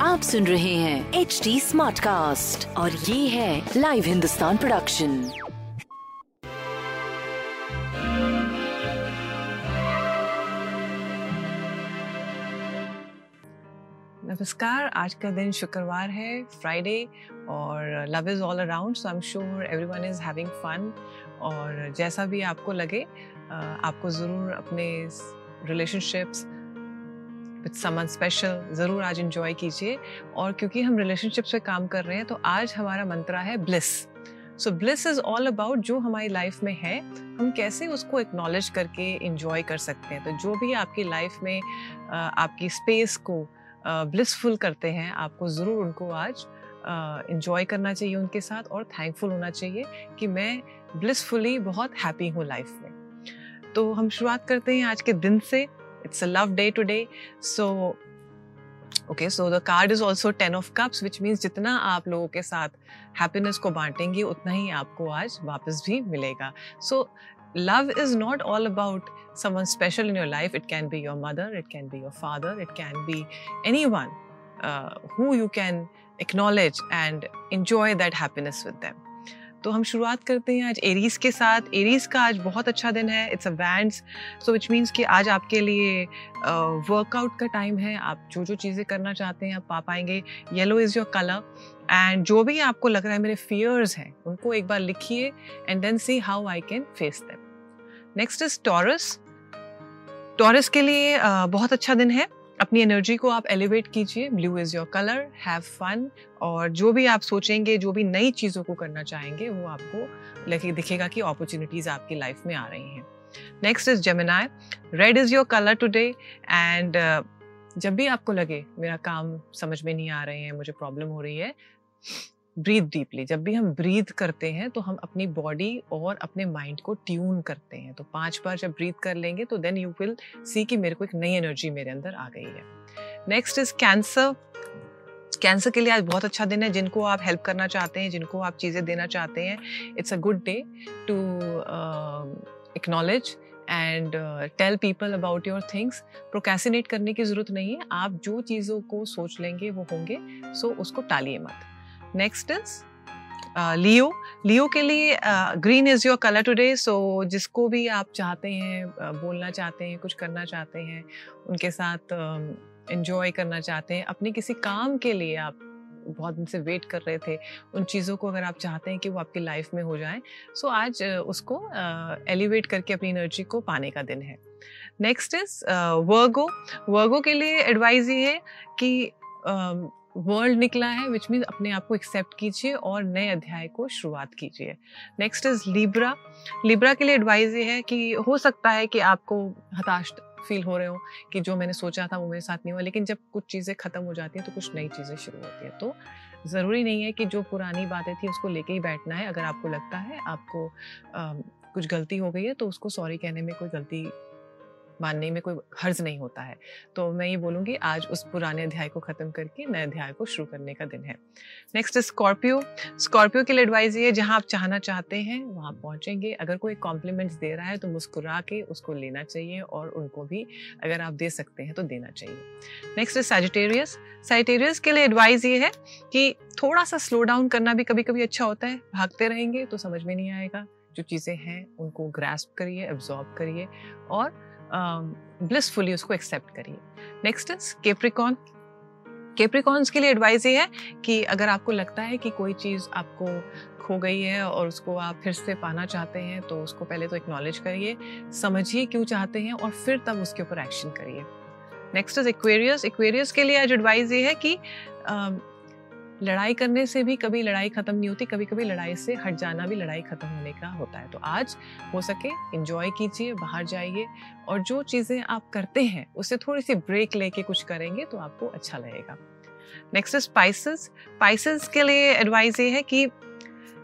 आप सुन रहे हैं एच डी स्मार्ट कास्ट और ये है लाइव हिंदुस्तान प्रोडक्शन नमस्कार आज का दिन शुक्रवार है फ्राइडे और love is all around so I am sure everyone is having fun और जैसा भी आपको लगे आपको ज़रूर अपने रिलेशनशिप्स विद समन स्पेशल ज़रूर आज इंजॉय कीजिए। और क्योंकि हम रिलेशनशिप्स पे काम कर रहे हैं तो आज हमारा मंत्रा है bliss so bliss is all about जो हमारी लाइफ में है, हम कैसे उसको एक्नॉलेज करके इंजॉय कर सकते हैं। तो जो भी आपकी लाइफ में आपकी स्पेस को ब्लिसफुल करते हैं, आपको ज़रूर उनको आज इंजॉय करना चाहिए उनके साथ और थैंकफुल होना चाहिए कि मैं ब्लिसफुली बहुत हैप्पी हूँ लाइफ में। तो हम शुरुआत करते हैं आज के दिन से। It's a love day today so okay so the card is also ten of cups which means जितना आप लोगों के साथ हैप्पीनेस को बांटेंगे उतना ही आपको आज वापस भी मिलेगा सो love is not all about someone special in your life. It can be your mother, it can be your father, it can be anyone uh, who you can acknowledge and enjoy that happiness with them. तो हम शुरुआत करते हैं आज Aries के साथ। Aries का आज बहुत अच्छा दिन है। It's a bands so which means कि आज आपके लिए वर्कआउट uh, का टाइम है। आप जो जो चीज़ें करना चाहते हैं आप पा पाएँगे। Yellow is your colour and जो भी आपको लग रहा है मेरे फियर्स हैं उनको एक बार लिखिए and then see how I can face them next is Taurus Taurus के लिए बहुत अच्छा दिन है। अपनी एनर्जी को आप एलिवेट कीजिए। Blue is your colour have fun और जो भी आप सोचेंगे, जो भी नई चीज़ों को करना चाहेंगे, वो आपको लगे दिखेगा कि अपॉर्चुनिटीज़ आपकी लाइफ में आ रही हैं। Next is Gemini red is your colour today and जब भी आपको लगे, मेरा काम समझ में नहीं आ रहे हैं, मुझे प्रॉब्लम हो रही है ब्रीथ डीपली जब भी हम ब्रीथ करते हैं तो हम अपनी बॉडी और अपने माइंड को ट्यून करते हैं। तो पाँच बार जब ब्रीथ कर लेंगे तो देन यू विल सी कि मेरे को एक नई एनर्जी मेरे अंदर आ गई है। नेक्स्ट इज़ कैंसर कैंसर के लिए आज बहुत अच्छा दिन है। जिनको आप हेल्प करना चाहते हैं, जिनको आप चीज़ें देना चाहते हैं it's a good day to acknowledge and tell people about your things procrastinate करने की ज़रूरत नहीं है। आप जो चीज़ों को सोच लेंगे, वो होंगे। सो so उसको टालिए मत। नेक्स्ट इज़ लियो लियो के लिए green is your colour today so जिसको भी आप चाहते हैं uh, बोलना चाहते हैं कुछ करना चाहते हैं उनके साथ इंजॉय करना चाहते हैं अपने किसी काम के लिए आप बहुत दिन से वेट कर रहे थे उन चीज़ों को अगर आप चाहते हैं कि वो आपकी लाइफ में हो जाए सो आज uh, उसको एलिवेट करके अपनी एनर्जी को पाने का दिन है। नेक्स्ट इज़ वर्गो वर्गो के लिए एडवाइस ये है कि वर्ल्ड निकला है विच मीन अपने आप को एक्सेप्ट कीजिए और नए अध्याय को शुरुआत कीजिए। नेक्स्ट इज़ लिब्रा लिब्रा के लिए एडवाइस ये है कि हो सकता है कि आपको हताश फील हो रहे हो कि जो मैंने सोचा था वो मेरे साथ नहीं हुआ लेकिन जब कुछ चीज़ें ख़त्म हो जाती हैं तो कुछ नई चीज़ें शुरू होती हैं। तो ज़रूरी नहीं है कि जो पुरानी बातें थी उसको लेके ही बैठना है। अगर आपको लगता है आपको अम, कुछ गलती हो गई है तो उसको सॉरी कहने में कोई गलती मानने में कोई हर्ज नहीं होता है। तो मैं ये बोलूँगी, आज उस पुराने अध्याय को ख़त्म करके नए अध्याय को शुरू करने का दिन है। नेक्स्ट स्कॉर्पियो स्कॉर्पियो के लिए एडवाइस ये जहाँ आप चाहना चाहते हैं, वहाँ पहुँचेंगे। अगर कोई कॉम्प्लीमेंट्स दे रहा है तो मुस्कुरा के उसको लेना चाहिए और उनको भी अगर आप दे सकते हैं तो देना चाहिए। नेक्स्ट सैजिटेरियस सैजिटेरियस के लिए एडवाइस ये है कि थोड़ा सा स्लो डाउन करना भी कभी कभी अच्छा होता है। भागते रहेंगे तो समझ में नहीं आएगा। जो चीज़ें हैं, उनको ग्रास्प करिए एब्जॉर्ब करिए और ब्लिसफुली उसको एक्सेप्ट करिए। नेक्स्ट इज़ केप्रिकॉन केप्रिकॉन्स के लिए एडवाइस ये है कि अगर आपको लगता है कि कोई चीज़ आपको खो गई है और उसको आप फिर से पाना चाहते हैं तो उसको पहले तो एक्नॉलेज करिए समझिए क्यों चाहते हैं और फिर तब उसके ऊपर एक्शन करिए। नेक्स्ट इज़ एक्वेरियस एक्वेरियस के लिए आज एडवाइस ये है कि अम, लड़ाई करने से भी कभी लड़ाई खत्म नहीं होती कभी कभी लड़ाई से हट जाना भी लड़ाई खत्म होने का होता है। तो आज हो सके इंजॉय कीजिए, बाहर जाइए और जो चीज़ें आप करते हैं उससे थोड़ी सी ब्रेक लेके कुछ करेंगे तो आपको अच्छा लगेगा। नेक्स्ट स्पाइसेस स्पाइसेस के लिए एडवाइस ये है कि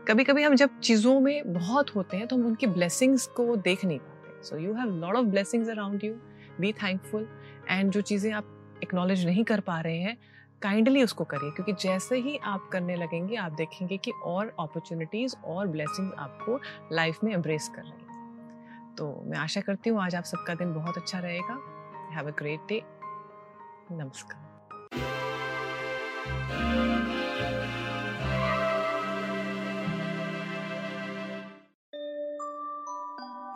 कभी कभी हम जब चीज़ों में बहुत होते हैं तो हम उनकी ब्लेसिंग्स को देख नहीं पाते। So you have lot of blessings around you be thankful and जो चीज़ें आप एक्नॉलेज नहीं कर पा रहे हैं काइंडली उसको करिए, क्योंकि जैसे ही आप करने लगेंगे, आप देखेंगे कि और अपॉर्चुनिटीज़ और ब्लेसिंग आपको लाइफ में एम्ब्रेस कर रही हैं। तो मैं आशा करती हूँ आज आप सबका दिन बहुत अच्छा रहेगा। हैव अ ग्रेट डे नमस्कार।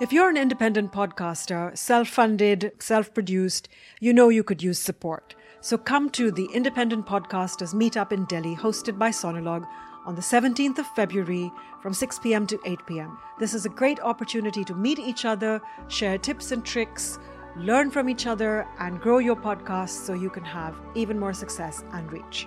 If you're an independent podcaster, self funded, self produced, you know you could use support. So come to the Independent Podcasters Meetup in Delhi, hosted by Sonolog on the 17th of February from 6 p.m. to 8 p.m. This is a great opportunity to meet each other, share tips and tricks, learn from each other, and grow your podcast so you can have even more success and reach.